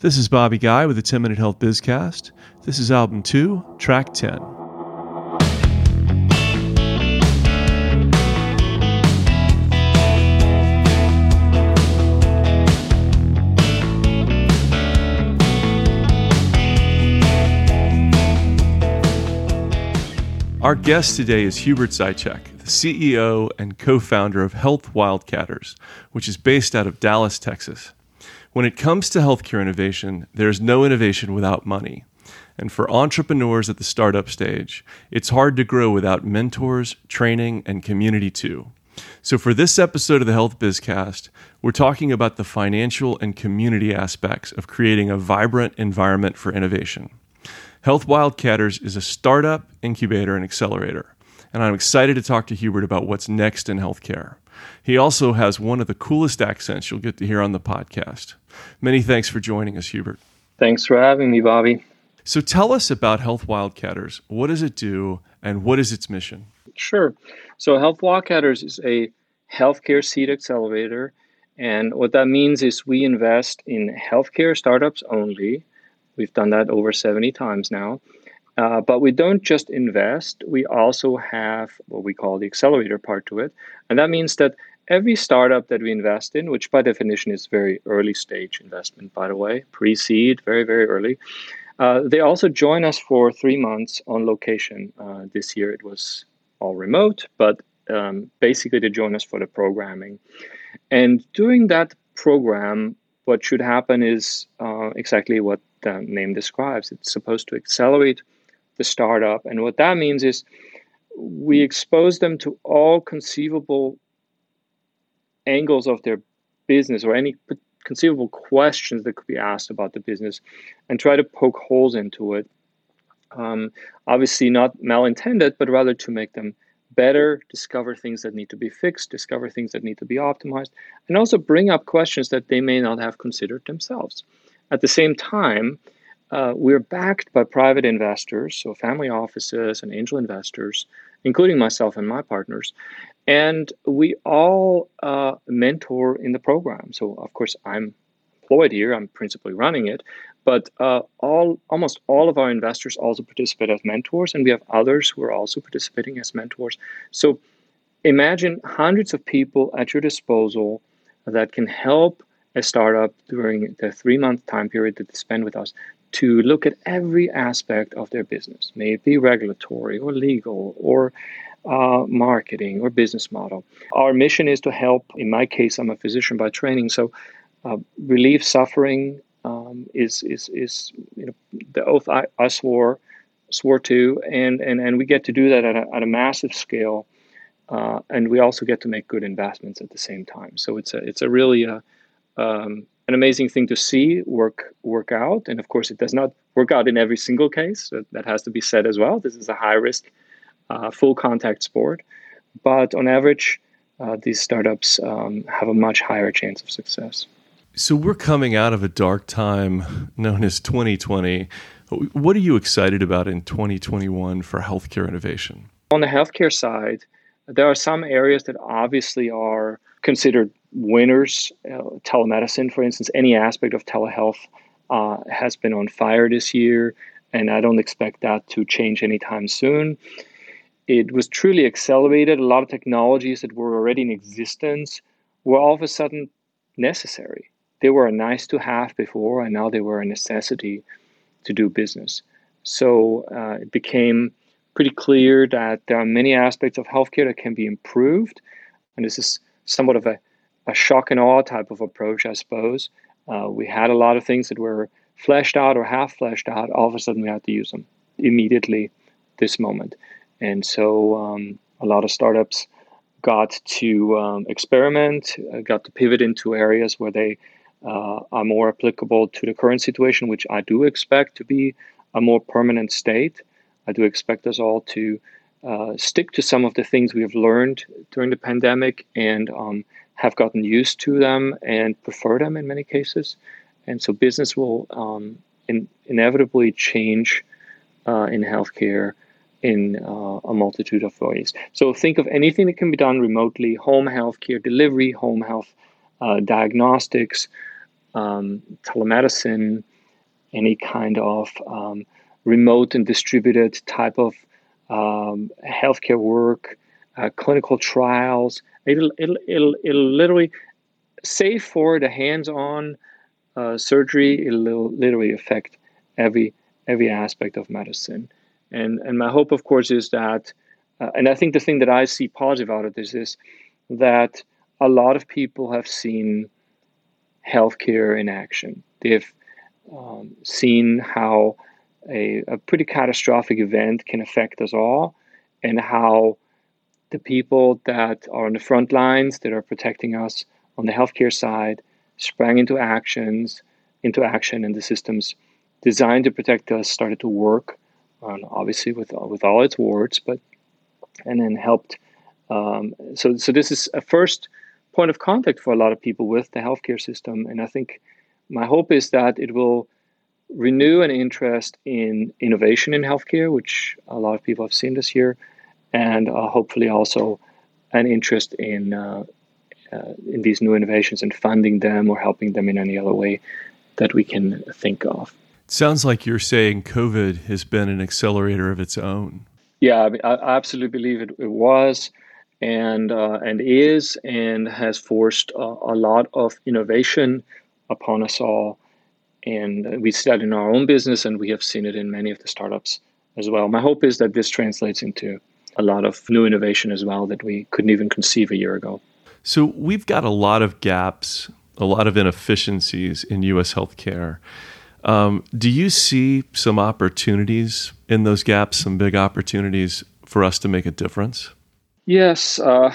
This is Bobby Guy with the 10 Minute Health Bizcast. This is album 2, track 10. Our guest today is Hubert Zajicek, the CEO and co founder of Health Wildcatters, which is based out of Dallas, Texas. When it comes to healthcare innovation, there's no innovation without money. And for entrepreneurs at the startup stage, it's hard to grow without mentors, training, and community too. So, for this episode of the Health Bizcast, we're talking about the financial and community aspects of creating a vibrant environment for innovation. Health Wildcatters is a startup, incubator, and accelerator. And I'm excited to talk to Hubert about what's next in healthcare. He also has one of the coolest accents you'll get to hear on the podcast. Many thanks for joining us, Hubert. Thanks for having me, Bobby. So tell us about Health Wildcatters. What does it do and what is its mission? Sure. So Health Wildcatters is a healthcare seed accelerator. And what that means is we invest in healthcare startups only. We've done that over 70 times now. Uh, but we don't just invest, we also have what we call the accelerator part to it. And that means that every startup that we invest in, which by definition is very early stage investment, by the way, pre seed, very, very early, uh, they also join us for three months on location. Uh, this year it was all remote, but um, basically they join us for the programming. And during that program, what should happen is uh, exactly what the name describes. It's supposed to accelerate the startup. And what that means is we expose them to all conceivable angles of their business or any conceivable questions that could be asked about the business and try to poke holes into it. Um, obviously, not malintended, but rather to make them better, discover things that need to be fixed, discover things that need to be optimized, and also bring up questions that they may not have considered themselves. At the same time, uh, we're backed by private investors, so family offices and angel investors, including myself and my partners. And we all uh, mentor in the program. So, of course, I'm employed here, I'm principally running it, but uh, all almost all of our investors also participate as mentors, and we have others who are also participating as mentors. So, imagine hundreds of people at your disposal that can help a startup during the three month time period that they spend with us to look at every aspect of their business, may it be regulatory or legal or uh, marketing or business model. Our mission is to help, in my case, I'm a physician by training, so uh, relieve suffering um, is, is, is you know, the oath I, I swore swore to, and, and, and we get to do that at a, at a massive scale. Uh, and we also get to make good investments at the same time. So it's a it's a really a, uh, um, an amazing thing to see work work out. And of course, it does not work out in every single case. That has to be said as well. This is a high risk, uh, full contact sport, but on average, uh, these startups um, have a much higher chance of success. So we're coming out of a dark time known as 2020. What are you excited about in 2021 for healthcare innovation? On the healthcare side, there are some areas that obviously are considered winners. Uh, telemedicine, for instance, any aspect of telehealth uh, has been on fire this year, and I don't expect that to change anytime soon. It was truly accelerated. A lot of technologies that were already in existence were all of a sudden necessary. They were a nice to have before, and now they were a necessity to do business. So uh, it became pretty clear that there are many aspects of healthcare that can be improved. And this is somewhat of a a shock and awe type of approach, I suppose. Uh, we had a lot of things that were fleshed out or half fleshed out. All of a sudden, we had to use them immediately this moment. And so um, a lot of startups got to um, experiment, uh, got to pivot into areas where they uh, are more applicable to the current situation, which I do expect to be a more permanent state. I do expect us all to uh, stick to some of the things we have learned during the pandemic and um, have gotten used to them and prefer them in many cases. And so business will um, in, inevitably change uh, in healthcare in uh, a multitude of ways. So think of anything that can be done remotely home healthcare delivery, home health uh, diagnostics, um, telemedicine, any kind of um, remote and distributed type of um, healthcare work, uh, clinical trials. It'll, it'll, it'll, it'll literally, save for the hands-on uh, surgery, it'll literally affect every every aspect of medicine. And and my hope, of course, is that, uh, and I think the thing that I see positive out of this is that a lot of people have seen healthcare in action. They've um, seen how a, a pretty catastrophic event can affect us all, and how the people that are on the front lines that are protecting us on the healthcare side sprang into actions into action and the systems designed to protect us started to work obviously with with all its warts but and then helped um, so so this is a first point of contact for a lot of people with the healthcare system and i think my hope is that it will renew an interest in innovation in healthcare which a lot of people have seen this year and uh, hopefully also an interest in uh, uh, in these new innovations and funding them or helping them in any other way that we can think of. Sounds like you're saying COVID has been an accelerator of its own. Yeah, I, mean, I absolutely believe it, it was and uh, and is and has forced a, a, lot of innovation upon us all. And we see that in our own business, and we have seen it in many of the startups as well. My hope is that this translates into a lot of new innovation as well that we couldn't even conceive a year ago. So we've got a lot of gaps, a lot of inefficiencies in U.S. healthcare. Um, do you see some opportunities in those gaps, some big opportunities for us to make a difference? Yes. Uh,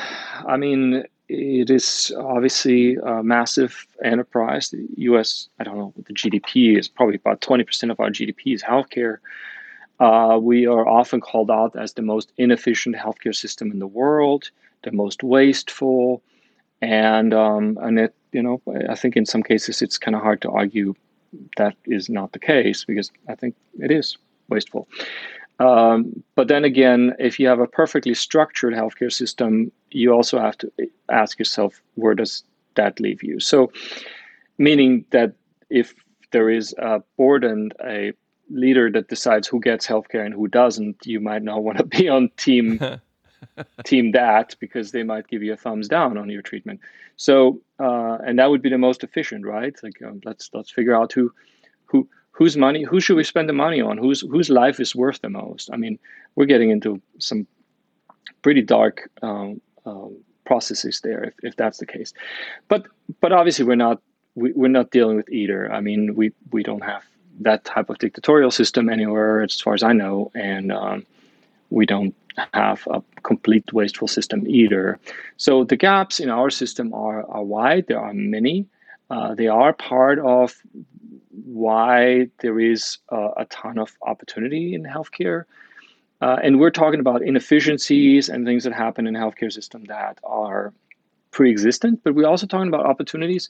I mean, it is obviously a massive enterprise. The U.S., I don't know what the GDP is, probably about 20% of our GDP is healthcare. Uh, we are often called out as the most inefficient healthcare system in the world, the most wasteful, and um, and it you know I think in some cases it's kind of hard to argue that is not the case because I think it is wasteful. Um, but then again, if you have a perfectly structured healthcare system, you also have to ask yourself where does that leave you. So, meaning that if there is a board and a leader that decides who gets healthcare and who doesn't, you might not want to be on team team that because they might give you a thumbs down on your treatment. So, uh, and that would be the most efficient, right? Like, um, let's let's figure out who who whose money who should we spend the money on whose whose life is worth the most i mean we're getting into some pretty dark um, um, processes there if, if that's the case but but obviously we're not we, we're not dealing with either i mean we we don't have that type of dictatorial system anywhere, as far as I know, and um, we don't have a complete wasteful system either. So the gaps in our system are, are wide. There are many. Uh, they are part of why there is a, a ton of opportunity in healthcare. Uh, and we're talking about inefficiencies and things that happen in healthcare system that are pre-existent, but we're also talking about opportunities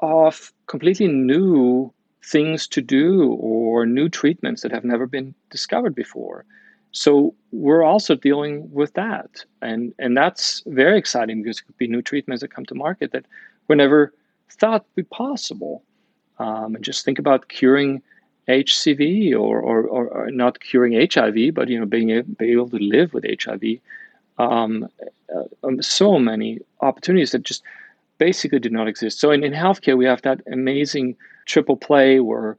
of completely new things to do or new treatments that have never been discovered before. So we're also dealing with that. And, and that's very exciting because it could be new treatments that come to market that were never thought would be possible. Um, and just think about curing HCV or, or, or, not curing HIV, but you know being, able to live with HIV. Um, uh, um, so many opportunities that just basically did not exist. So in, in healthcare, we have that amazing triple play where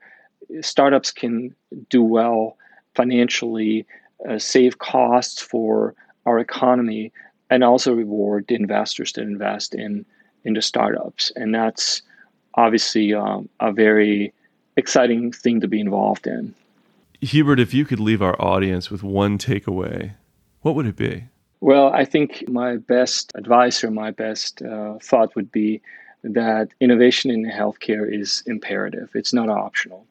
startups can do well financially, uh, save costs for our economy, and also reward the investors that invest in into startups. And that's obviously um, a very exciting thing to be involved in. Hubert, if you could leave our audience with one takeaway, what would it be? Well, I think my best advice or my best uh, thought would be that innovation in healthcare is imperative. It's not optional.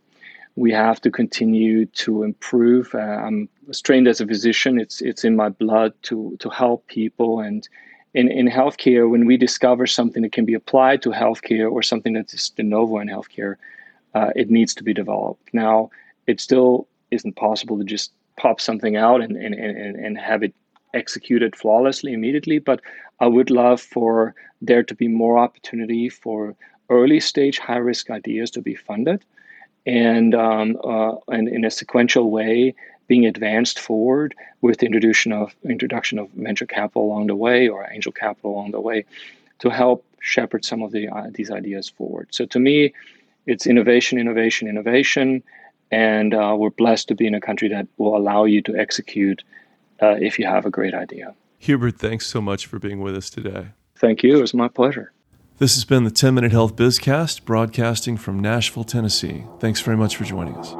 We have to continue to improve. Uh, I'm trained as a physician. It's it's in my blood to to help people. And in, in healthcare, when we discover something that can be applied to healthcare or something that is de novo in healthcare, uh, it needs to be developed. Now, it still isn't possible to just pop something out and, and, and, and have it executed flawlessly immediately, but I would love for there to be more opportunity for early stage high risk ideas to be funded and, um, uh, and in a sequential way being advanced forward with introduction of introduction of venture capital along the way or angel capital along the way to help shepherd some of the uh, these ideas forward. So to me, it's innovation, innovation, innovation, and uh, we're blessed to be in a country that will allow you to execute uh, if you have a great idea. Hubert, thanks so much for being with us today. Thank you. It was my pleasure. This has been the 10 Minute Health Bizcast, broadcasting from Nashville, Tennessee. Thanks very much for joining us.